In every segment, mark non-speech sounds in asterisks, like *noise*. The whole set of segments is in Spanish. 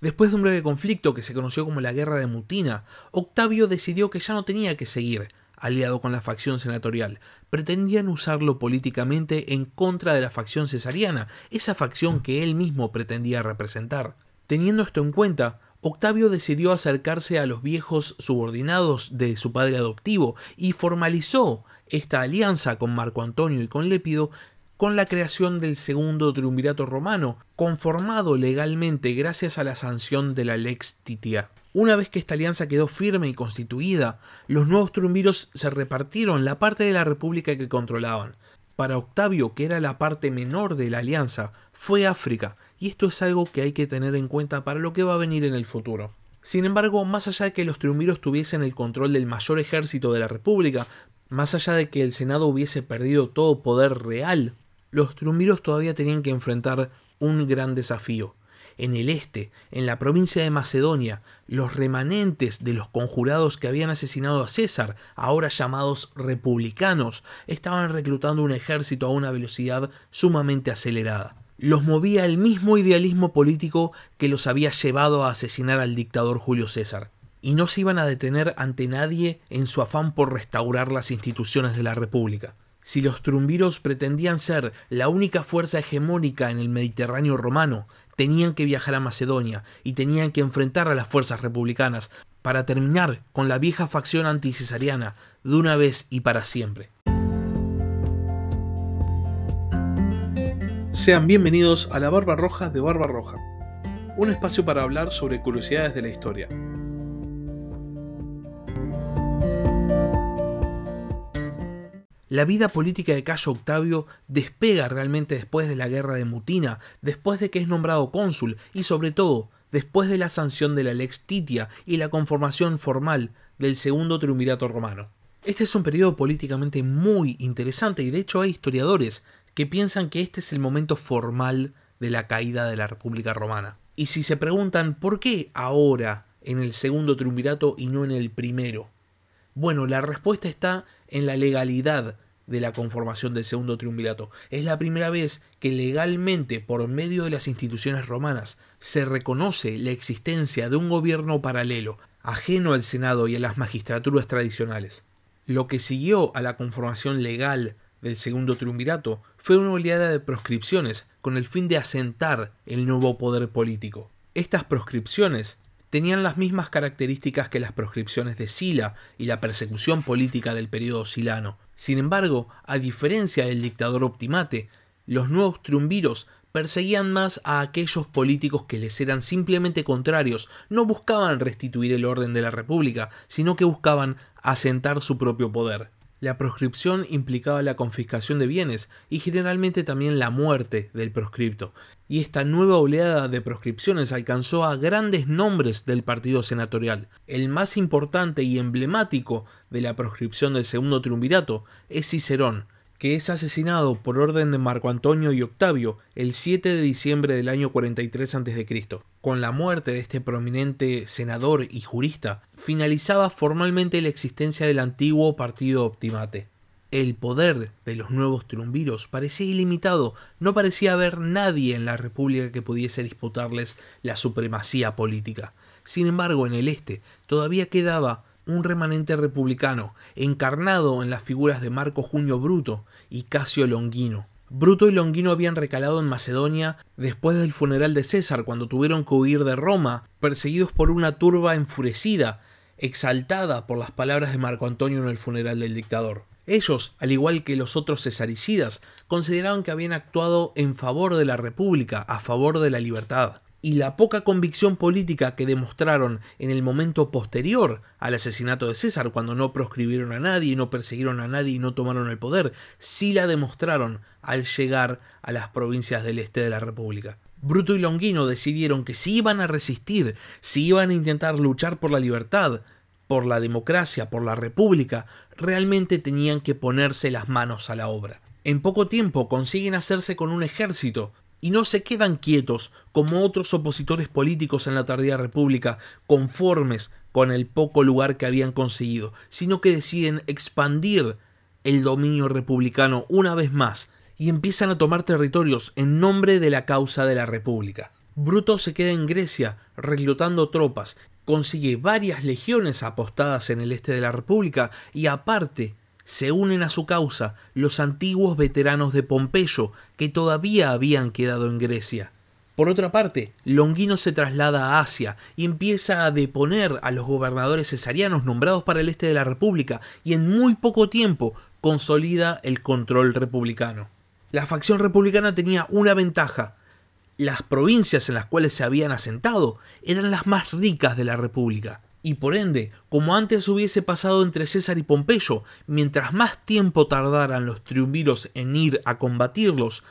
Después de un breve conflicto que se conoció como la Guerra de Mutina, Octavio decidió que ya no tenía que seguir aliado con la facción senatorial. Pretendían usarlo políticamente en contra de la facción cesariana, esa facción que él mismo pretendía representar. Teniendo esto en cuenta, Octavio decidió acercarse a los viejos subordinados de su padre adoptivo y formalizó esta alianza con Marco Antonio y con Lépido con la creación del segundo triunvirato romano, conformado legalmente gracias a la sanción de la Lex Titia. Una vez que esta alianza quedó firme y constituida, los nuevos triunviros se repartieron la parte de la república que controlaban. Para Octavio, que era la parte menor de la alianza, fue África, y esto es algo que hay que tener en cuenta para lo que va a venir en el futuro. Sin embargo, más allá de que los triunviros tuviesen el control del mayor ejército de la República, más allá de que el Senado hubiese perdido todo poder real, los triunviros todavía tenían que enfrentar un gran desafío. En el este, en la provincia de Macedonia, los remanentes de los conjurados que habían asesinado a César, ahora llamados republicanos, estaban reclutando un ejército a una velocidad sumamente acelerada. Los movía el mismo idealismo político que los había llevado a asesinar al dictador Julio César y no se iban a detener ante nadie en su afán por restaurar las instituciones de la República. Si los trumbiros pretendían ser la única fuerza hegemónica en el Mediterráneo romano, tenían que viajar a Macedonia y tenían que enfrentar a las fuerzas republicanas para terminar con la vieja facción anticesariana de una vez y para siempre. Sean bienvenidos a la Barba Roja de Barba Roja, un espacio para hablar sobre curiosidades de la historia. La vida política de Cayo Octavio despega realmente después de la guerra de Mutina, después de que es nombrado cónsul y sobre todo después de la sanción de la Lex Titia y la conformación formal del segundo triunvirato romano. Este es un periodo políticamente muy interesante y de hecho hay historiadores que piensan que este es el momento formal de la caída de la República Romana. Y si se preguntan por qué ahora en el segundo triunvirato y no en el primero, bueno, la respuesta está en la legalidad de la conformación del segundo triunvirato. Es la primera vez que legalmente, por medio de las instituciones romanas, se reconoce la existencia de un gobierno paralelo, ajeno al Senado y a las magistraturas tradicionales. Lo que siguió a la conformación legal del segundo triunvirato fue una oleada de proscripciones con el fin de asentar el nuevo poder político. Estas proscripciones tenían las mismas características que las proscripciones de Sila y la persecución política del periodo silano. Sin embargo, a diferencia del dictador Optimate, los nuevos triunviros perseguían más a aquellos políticos que les eran simplemente contrarios, no buscaban restituir el orden de la República, sino que buscaban asentar su propio poder. La proscripción implicaba la confiscación de bienes y generalmente también la muerte del proscripto, y esta nueva oleada de proscripciones alcanzó a grandes nombres del partido senatorial. El más importante y emblemático de la proscripción del segundo triunvirato es Cicerón, que es asesinado por orden de Marco Antonio y Octavio el 7 de diciembre del año 43 a.C. Con la muerte de este prominente senador y jurista, finalizaba formalmente la existencia del antiguo partido Optimate. El poder de los nuevos triunviros parecía ilimitado, no parecía haber nadie en la República que pudiese disputarles la supremacía política. Sin embargo, en el este todavía quedaba un remanente republicano, encarnado en las figuras de Marco Junio Bruto y Casio Longino. Bruto y Longino habían recalado en Macedonia después del funeral de César, cuando tuvieron que huir de Roma, perseguidos por una turba enfurecida, exaltada por las palabras de Marco Antonio en el funeral del dictador. Ellos, al igual que los otros cesaricidas, consideraban que habían actuado en favor de la República, a favor de la libertad y la poca convicción política que demostraron en el momento posterior al asesinato de César, cuando no proscribieron a nadie, no persiguieron a nadie y no tomaron el poder, sí la demostraron al llegar a las provincias del este de la República. Bruto y Longino decidieron que si iban a resistir, si iban a intentar luchar por la libertad, por la democracia, por la república, realmente tenían que ponerse las manos a la obra. En poco tiempo consiguen hacerse con un ejército y no se quedan quietos como otros opositores políticos en la tardía república, conformes con el poco lugar que habían conseguido, sino que deciden expandir el dominio republicano una vez más y empiezan a tomar territorios en nombre de la causa de la república. Bruto se queda en Grecia reclutando tropas, consigue varias legiones apostadas en el este de la República y aparte se unen a su causa los antiguos veteranos de Pompeyo que todavía habían quedado en Grecia. Por otra parte, Longino se traslada a Asia y empieza a deponer a los gobernadores cesarianos nombrados para el este de la República y en muy poco tiempo consolida el control republicano. La facción republicana tenía una ventaja. Las provincias en las cuales se habían asentado eran las más ricas de la República y por ende, como antes hubiese pasado entre César y Pompeyo, mientras más tiempo tardaran los triunviros en ir a combatirlos,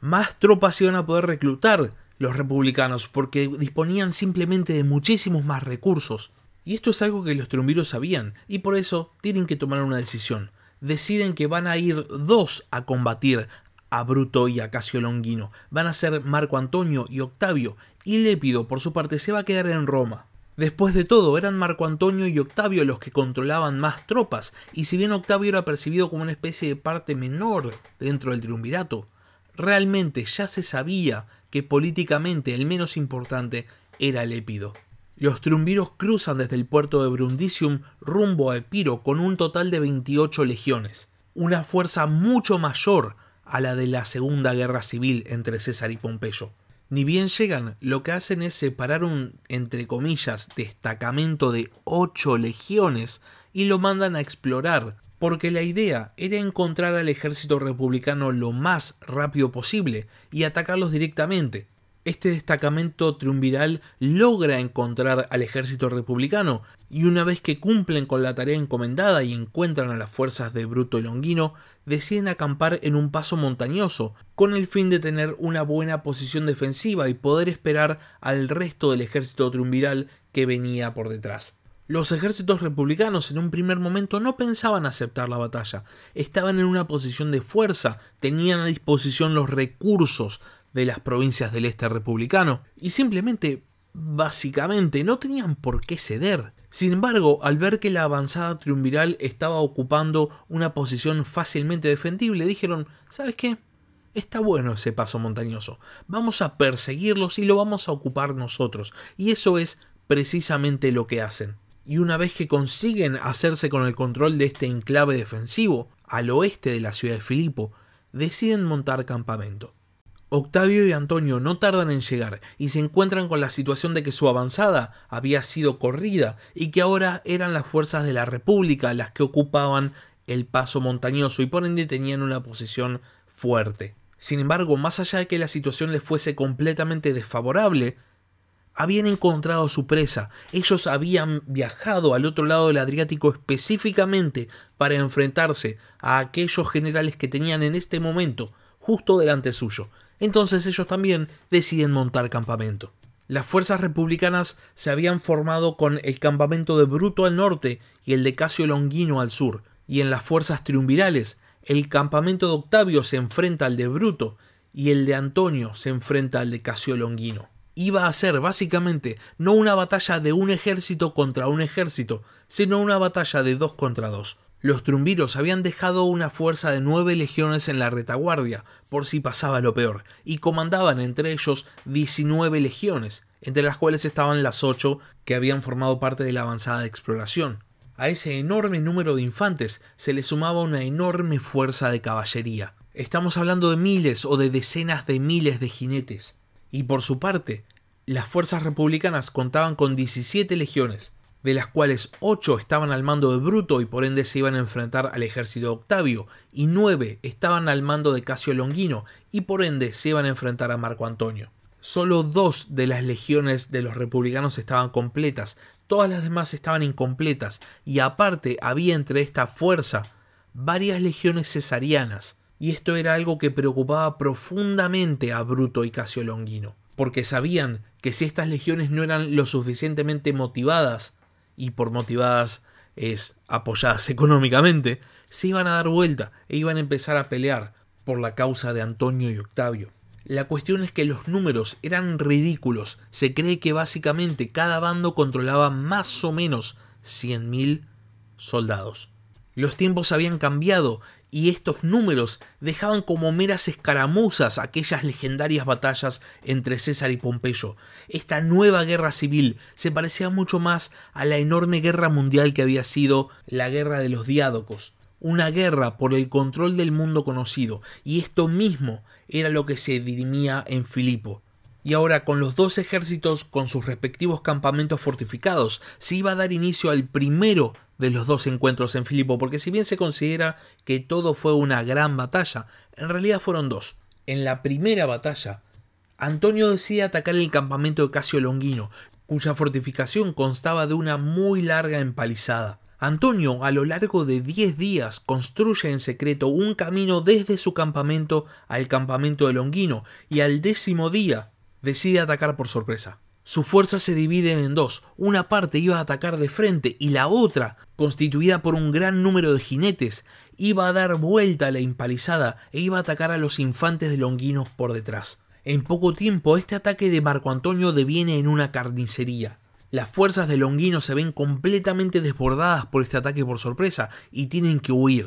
más tropas iban a poder reclutar los republicanos, porque disponían simplemente de muchísimos más recursos. Y esto es algo que los triunviros sabían, y por eso tienen que tomar una decisión. Deciden que van a ir dos a combatir a Bruto y a Casio Longino. Van a ser Marco Antonio y Octavio, y Lépido, por su parte, se va a quedar en Roma. Después de todo, eran Marco Antonio y Octavio los que controlaban más tropas, y si bien Octavio era percibido como una especie de parte menor dentro del triunvirato, realmente ya se sabía que políticamente el menos importante era Lépido. Los triunviros cruzan desde el puerto de Brundisium rumbo a Epiro con un total de 28 legiones, una fuerza mucho mayor a la de la Segunda Guerra Civil entre César y Pompeyo. Ni bien llegan, lo que hacen es separar un, entre comillas, destacamento de ocho legiones y lo mandan a explorar, porque la idea era encontrar al ejército republicano lo más rápido posible y atacarlos directamente este destacamento triunviral logra encontrar al ejército republicano y una vez que cumplen con la tarea encomendada y encuentran a las fuerzas de Bruto y Longino, deciden acampar en un paso montañoso, con el fin de tener una buena posición defensiva y poder esperar al resto del ejército triunviral que venía por detrás. Los ejércitos republicanos en un primer momento no pensaban aceptar la batalla, estaban en una posición de fuerza, tenían a disposición los recursos de las provincias del este republicano y simplemente, básicamente, no tenían por qué ceder. Sin embargo, al ver que la avanzada triunviral estaba ocupando una posición fácilmente defendible, dijeron, ¿sabes qué? Está bueno ese paso montañoso. Vamos a perseguirlos y lo vamos a ocupar nosotros. Y eso es precisamente lo que hacen. Y una vez que consiguen hacerse con el control de este enclave defensivo, al oeste de la ciudad de Filipo, deciden montar campamento. Octavio y Antonio no tardan en llegar y se encuentran con la situación de que su avanzada había sido corrida y que ahora eran las fuerzas de la República las que ocupaban el paso montañoso y por ende tenían una posición fuerte. Sin embargo, más allá de que la situación les fuese completamente desfavorable, habían encontrado su presa. Ellos habían viajado al otro lado del Adriático específicamente para enfrentarse a aquellos generales que tenían en este momento justo delante suyo. Entonces ellos también deciden montar campamento. Las fuerzas republicanas se habían formado con el campamento de Bruto al norte y el de Casio Longino al sur, y en las fuerzas triunvirales el campamento de Octavio se enfrenta al de Bruto y el de Antonio se enfrenta al de Casio Longino. Iba a ser básicamente no una batalla de un ejército contra un ejército, sino una batalla de dos contra dos. Los trumbiros habían dejado una fuerza de nueve legiones en la retaguardia, por si pasaba lo peor, y comandaban entre ellos 19 legiones, entre las cuales estaban las ocho que habían formado parte de la avanzada de exploración. A ese enorme número de infantes se le sumaba una enorme fuerza de caballería. Estamos hablando de miles o de decenas de miles de jinetes. Y por su parte, las fuerzas republicanas contaban con 17 legiones, de las cuales 8 estaban al mando de Bruto y por ende se iban a enfrentar al ejército de Octavio, y 9 estaban al mando de Casio Longino y por ende se iban a enfrentar a Marco Antonio. Solo dos de las legiones de los republicanos estaban completas, todas las demás estaban incompletas, y aparte había entre esta fuerza varias legiones cesarianas, y esto era algo que preocupaba profundamente a Bruto y Casio Longino, porque sabían que si estas legiones no eran lo suficientemente motivadas y por motivadas es apoyadas *laughs* económicamente, se iban a dar vuelta e iban a empezar a pelear por la causa de Antonio y Octavio. La cuestión es que los números eran ridículos. Se cree que básicamente cada bando controlaba más o menos 100.000 soldados. Los tiempos habían cambiado y estos números dejaban como meras escaramuzas aquellas legendarias batallas entre César y Pompeyo. Esta nueva guerra civil se parecía mucho más a la enorme guerra mundial que había sido la guerra de los diádocos, una guerra por el control del mundo conocido, y esto mismo era lo que se dirimía en Filipo. Y ahora con los dos ejércitos con sus respectivos campamentos fortificados, se iba a dar inicio al primero de los dos encuentros en Filipo, porque si bien se considera que todo fue una gran batalla, en realidad fueron dos. En la primera batalla, Antonio decide atacar el campamento de Casio Longino, cuya fortificación constaba de una muy larga empalizada. Antonio, a lo largo de 10 días, construye en secreto un camino desde su campamento al campamento de Longino, y al décimo día decide atacar por sorpresa. Sus fuerzas se dividen en dos. Una parte iba a atacar de frente y la otra, constituida por un gran número de jinetes, iba a dar vuelta a la empalizada e iba a atacar a los infantes de Longinos por detrás. En poco tiempo este ataque de Marco Antonio deviene en una carnicería. Las fuerzas de Longino se ven completamente desbordadas por este ataque por sorpresa y tienen que huir.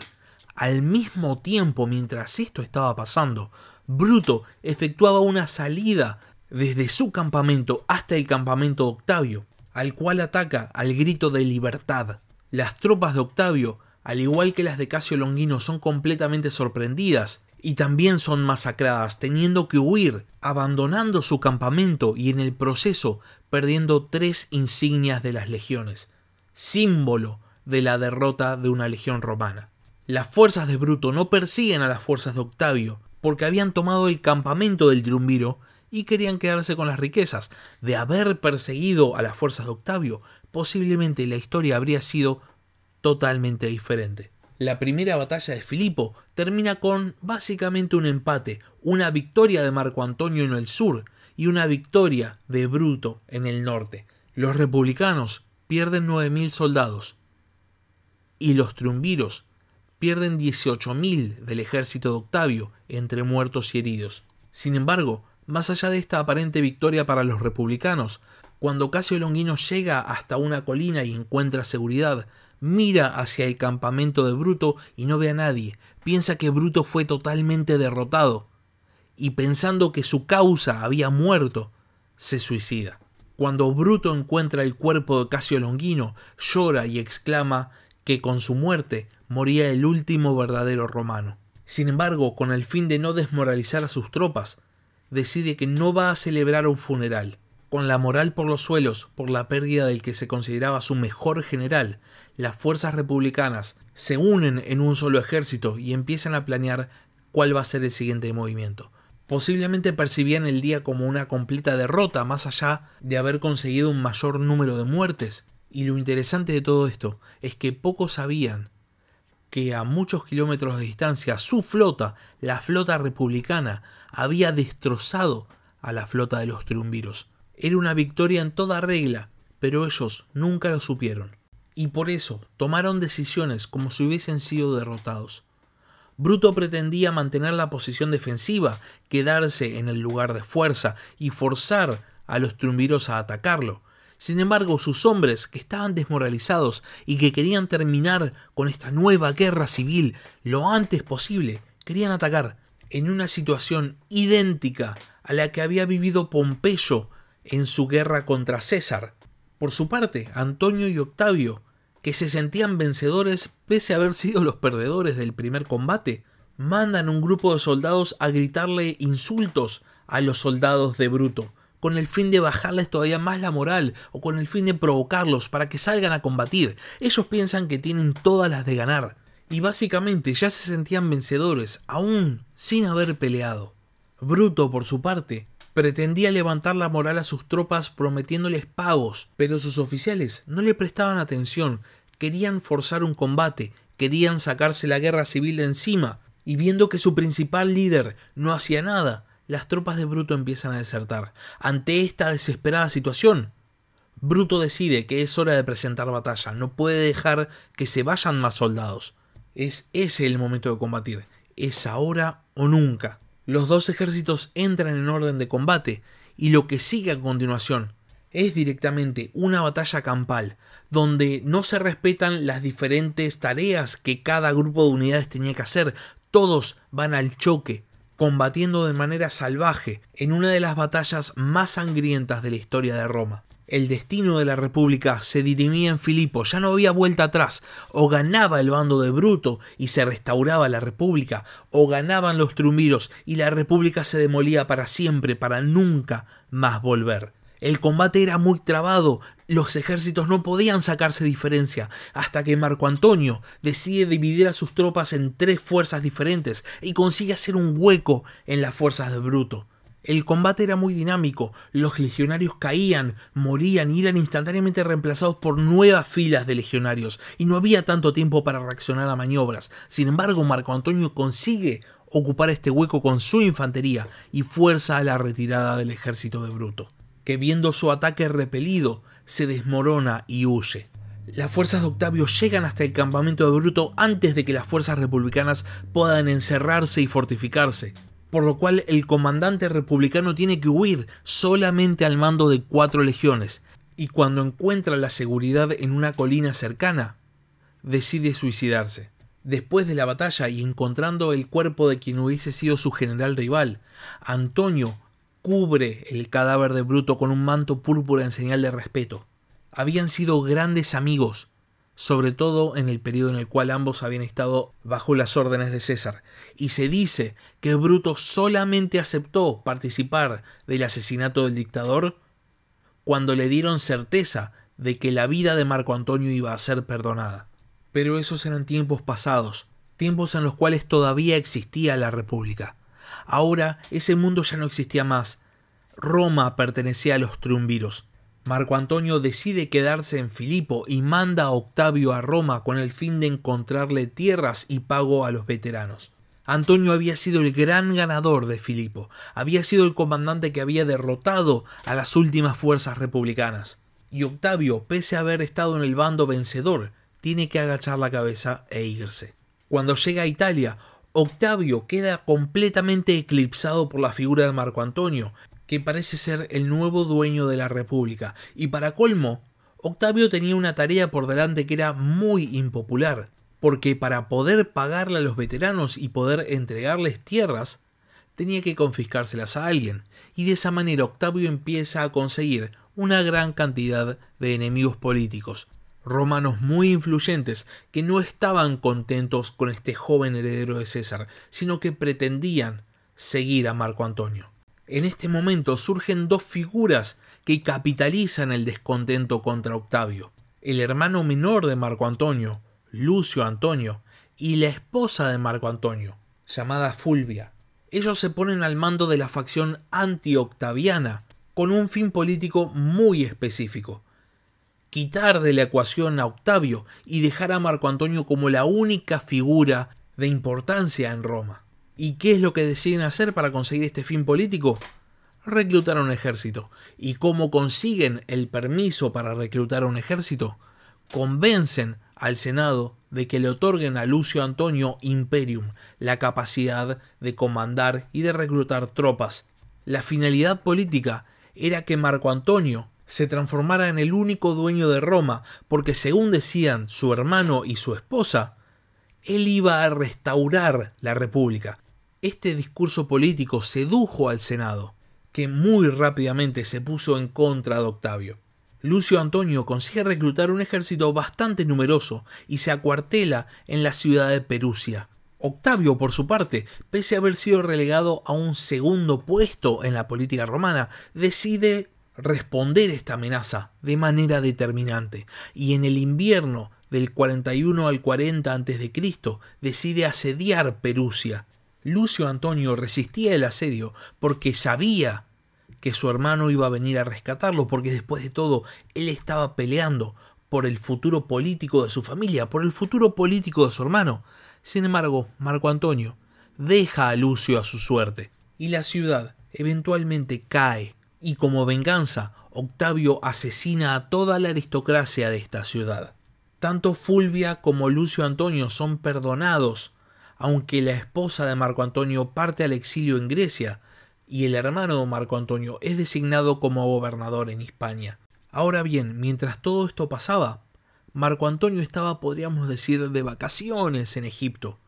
Al mismo tiempo, mientras esto estaba pasando, Bruto efectuaba una salida desde su campamento hasta el campamento de Octavio, al cual ataca al grito de libertad. Las tropas de Octavio, al igual que las de Casio Longino, son completamente sorprendidas y también son masacradas, teniendo que huir, abandonando su campamento y en el proceso perdiendo tres insignias de las legiones, símbolo de la derrota de una legión romana. Las fuerzas de Bruto no persiguen a las fuerzas de Octavio, porque habían tomado el campamento del triunviro y querían quedarse con las riquezas. De haber perseguido a las fuerzas de Octavio, posiblemente la historia habría sido totalmente diferente. La primera batalla de Filipo termina con básicamente un empate, una victoria de Marco Antonio en el sur y una victoria de Bruto en el norte. Los republicanos pierden 9.000 soldados y los triunviros pierden 18.000 del ejército de Octavio entre muertos y heridos. Sin embargo, más allá de esta aparente victoria para los republicanos, cuando Casio Longino llega hasta una colina y encuentra seguridad, mira hacia el campamento de Bruto y no ve a nadie. Piensa que Bruto fue totalmente derrotado. Y pensando que su causa había muerto, se suicida. Cuando Bruto encuentra el cuerpo de Casio Longino, llora y exclama que con su muerte moría el último verdadero romano. Sin embargo, con el fin de no desmoralizar a sus tropas, decide que no va a celebrar un funeral. Con la moral por los suelos por la pérdida del que se consideraba su mejor general, las fuerzas republicanas se unen en un solo ejército y empiezan a planear cuál va a ser el siguiente movimiento. Posiblemente percibían el día como una completa derrota, más allá de haber conseguido un mayor número de muertes. Y lo interesante de todo esto es que pocos sabían que a muchos kilómetros de distancia su flota, la flota republicana, había destrozado a la flota de los triunviros. Era una victoria en toda regla, pero ellos nunca lo supieron. Y por eso tomaron decisiones como si hubiesen sido derrotados. Bruto pretendía mantener la posición defensiva, quedarse en el lugar de fuerza y forzar a los triunviros a atacarlo, sin embargo, sus hombres, que estaban desmoralizados y que querían terminar con esta nueva guerra civil lo antes posible, querían atacar en una situación idéntica a la que había vivido Pompeyo en su guerra contra César. Por su parte, Antonio y Octavio, que se sentían vencedores pese a haber sido los perdedores del primer combate, mandan un grupo de soldados a gritarle insultos a los soldados de Bruto, con el fin de bajarles todavía más la moral o con el fin de provocarlos para que salgan a combatir. Ellos piensan que tienen todas las de ganar y básicamente ya se sentían vencedores aún sin haber peleado. Bruto, por su parte, pretendía levantar la moral a sus tropas prometiéndoles pagos, pero sus oficiales no le prestaban atención, querían forzar un combate, querían sacarse la guerra civil de encima, y viendo que su principal líder no hacía nada, las tropas de Bruto empiezan a desertar. Ante esta desesperada situación, Bruto decide que es hora de presentar batalla, no puede dejar que se vayan más soldados. Es ese el momento de combatir, es ahora o nunca. Los dos ejércitos entran en orden de combate y lo que sigue a continuación es directamente una batalla campal, donde no se respetan las diferentes tareas que cada grupo de unidades tenía que hacer, todos van al choque, combatiendo de manera salvaje en una de las batallas más sangrientas de la historia de Roma. El destino de la República se dirimía en Filipo, ya no había vuelta atrás, o ganaba el bando de Bruto y se restauraba la República, o ganaban los triunviros y la República se demolía para siempre, para nunca más volver. El combate era muy trabado, los ejércitos no podían sacarse diferencia, hasta que Marco Antonio decide dividir a sus tropas en tres fuerzas diferentes y consigue hacer un hueco en las fuerzas de Bruto. El combate era muy dinámico, los legionarios caían, morían y eran instantáneamente reemplazados por nuevas filas de legionarios, y no había tanto tiempo para reaccionar a maniobras. Sin embargo, Marco Antonio consigue ocupar este hueco con su infantería y fuerza a la retirada del ejército de Bruto que viendo su ataque repelido, se desmorona y huye. Las fuerzas de Octavio llegan hasta el campamento de Bruto antes de que las fuerzas republicanas puedan encerrarse y fortificarse, por lo cual el comandante republicano tiene que huir solamente al mando de cuatro legiones, y cuando encuentra la seguridad en una colina cercana, decide suicidarse. Después de la batalla y encontrando el cuerpo de quien hubiese sido su general rival, Antonio cubre el cadáver de Bruto con un manto púrpura en señal de respeto. Habían sido grandes amigos, sobre todo en el periodo en el cual ambos habían estado bajo las órdenes de César, y se dice que Bruto solamente aceptó participar del asesinato del dictador cuando le dieron certeza de que la vida de Marco Antonio iba a ser perdonada. Pero esos eran tiempos pasados, tiempos en los cuales todavía existía la República. Ahora ese mundo ya no existía más. Roma pertenecía a los triunviros. Marco Antonio decide quedarse en Filipo y manda a Octavio a Roma con el fin de encontrarle tierras y pago a los veteranos. Antonio había sido el gran ganador de Filipo, había sido el comandante que había derrotado a las últimas fuerzas republicanas. Y Octavio, pese a haber estado en el bando vencedor, tiene que agachar la cabeza e irse. Cuando llega a Italia, Octavio queda completamente eclipsado por la figura de Marco Antonio, que parece ser el nuevo dueño de la República, y para colmo, Octavio tenía una tarea por delante que era muy impopular, porque para poder pagarle a los veteranos y poder entregarles tierras, tenía que confiscárselas a alguien, y de esa manera Octavio empieza a conseguir una gran cantidad de enemigos políticos, romanos muy influyentes que no estaban contentos con este joven heredero de César, sino que pretendían seguir a Marco Antonio. En este momento surgen dos figuras que capitalizan el descontento contra Octavio, el hermano menor de Marco Antonio, Lucio Antonio, y la esposa de Marco Antonio, llamada Fulvia. Ellos se ponen al mando de la facción anti-octaviana, con un fin político muy específico, quitar de la ecuación a Octavio y dejar a Marco Antonio como la única figura de importancia en Roma. ¿Y qué es lo que deciden hacer para conseguir este fin político? Reclutar un ejército. ¿Y cómo consiguen el permiso para reclutar un ejército? Convencen al Senado de que le otorguen a Lucio Antonio Imperium la capacidad de comandar y de reclutar tropas. La finalidad política era que Marco Antonio se transformara en el único dueño de Roma, porque según decían su hermano y su esposa, él iba a restaurar la República. Este discurso político sedujo al Senado, que muy rápidamente se puso en contra de Octavio. Lucio Antonio consigue reclutar un ejército bastante numeroso y se acuartela en la ciudad de Perusia. Octavio, por su parte, pese a haber sido relegado a un segundo puesto en la política romana, decide responder esta amenaza de manera determinante y en el invierno del 41 al 40 a.C. decide asediar Perusia. Lucio Antonio resistía el asedio porque sabía que su hermano iba a venir a rescatarlo, porque después de todo él estaba peleando por el futuro político de su familia, por el futuro político de su hermano. Sin embargo, Marco Antonio deja a Lucio a su suerte y la ciudad eventualmente cae y como venganza, Octavio asesina a toda la aristocracia de esta ciudad. Tanto Fulvia como Lucio Antonio son perdonados, aunque la esposa de Marco Antonio parte al exilio en Grecia y el hermano de Marco Antonio es designado como gobernador en Hispania. Ahora bien, mientras todo esto pasaba, Marco Antonio estaba, podríamos decir, de vacaciones en Egipto.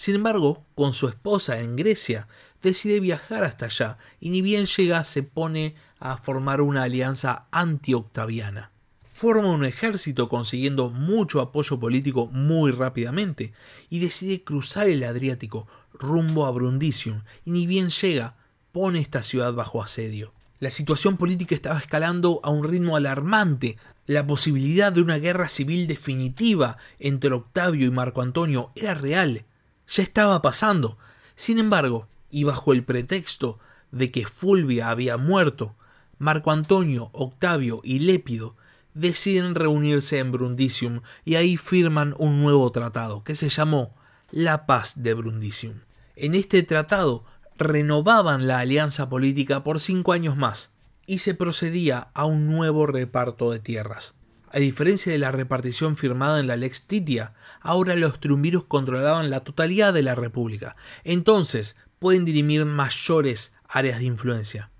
Sin embargo, con su esposa en Grecia, decide viajar hasta allá y ni bien llega se pone a formar una alianza anti-octaviana. Forma un ejército consiguiendo mucho apoyo político muy rápidamente y decide cruzar el Adriático rumbo a Brundisium y ni bien llega pone esta ciudad bajo asedio. La situación política estaba escalando a un ritmo alarmante. La posibilidad de una guerra civil definitiva entre Octavio y Marco Antonio era real ya estaba pasando. Sin embargo, y bajo el pretexto de que Fulvia había muerto, Marco Antonio, Octavio y Lépido deciden reunirse en Brundisium y ahí firman un nuevo tratado que se llamó la Paz de Brundisium. En este tratado renovaban la alianza política por cinco años más y se procedía a un nuevo reparto de tierras. A diferencia de la repartición firmada en la Lex Titia, ahora los triunviros controlaban la totalidad de la República. Entonces, pueden dirimir mayores áreas de influencia.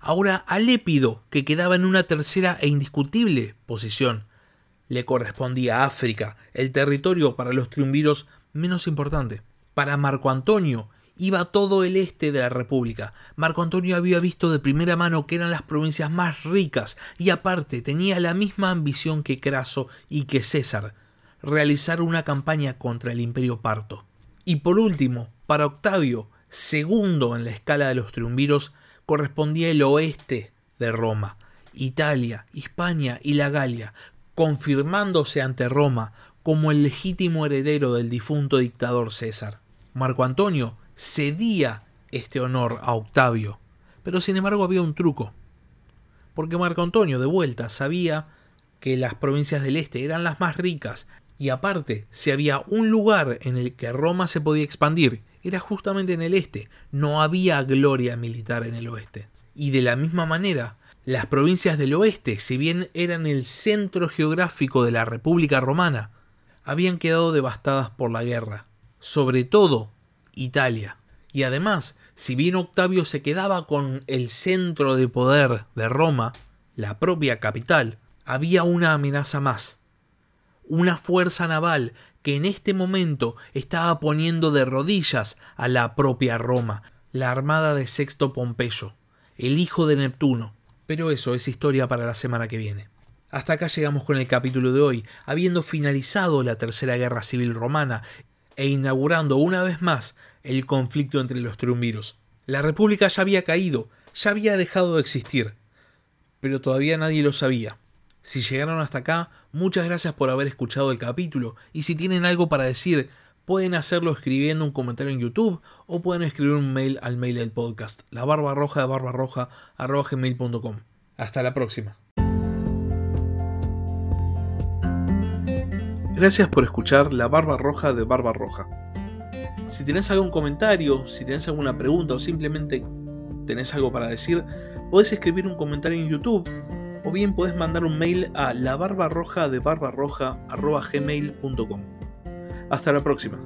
Ahora a Lépido, que quedaba en una tercera e indiscutible posición, le correspondía África, el territorio para los triunviros menos importante. Para Marco Antonio, iba todo el este de la República. Marco Antonio había visto de primera mano que eran las provincias más ricas y aparte tenía la misma ambición que Craso y que César, realizar una campaña contra el imperio parto. Y por último, para Octavio, segundo en la escala de los triunviros, correspondía el oeste de Roma, Italia, Hispania y la Galia, confirmándose ante Roma como el legítimo heredero del difunto dictador César. Marco Antonio cedía este honor a Octavio. Pero sin embargo había un truco. Porque Marco Antonio, de vuelta, sabía que las provincias del este eran las más ricas, y aparte, si había un lugar en el que Roma se podía expandir, era justamente en el este, no había gloria militar en el oeste. Y de la misma manera, las provincias del oeste, si bien eran el centro geográfico de la República Romana, habían quedado devastadas por la guerra, sobre todo Italia. Y además, si bien Octavio se quedaba con el centro de poder de Roma, la propia capital, había una amenaza más. Una fuerza naval que en este momento estaba poniendo de rodillas a la propia Roma, la armada de Sexto Pompeyo, el hijo de Neptuno. Pero eso es historia para la semana que viene. Hasta acá llegamos con el capítulo de hoy, habiendo finalizado la Tercera Guerra Civil Romana e inaugurando una vez más el conflicto entre los triunviros. La República ya había caído, ya había dejado de existir, pero todavía nadie lo sabía. Si llegaron hasta acá, muchas gracias por haber escuchado el capítulo y si tienen algo para decir, pueden hacerlo escribiendo un comentario en YouTube o pueden escribir un mail al mail del podcast, la barba roja de Hasta la próxima. Gracias por escuchar La Barba Roja de Barba Roja. Si tenés algún comentario, si tenés alguna pregunta o simplemente tenés algo para decir, podés escribir un comentario en YouTube o bien podés mandar un mail a la barba roja de barbarroja.gmail.com. Hasta la próxima.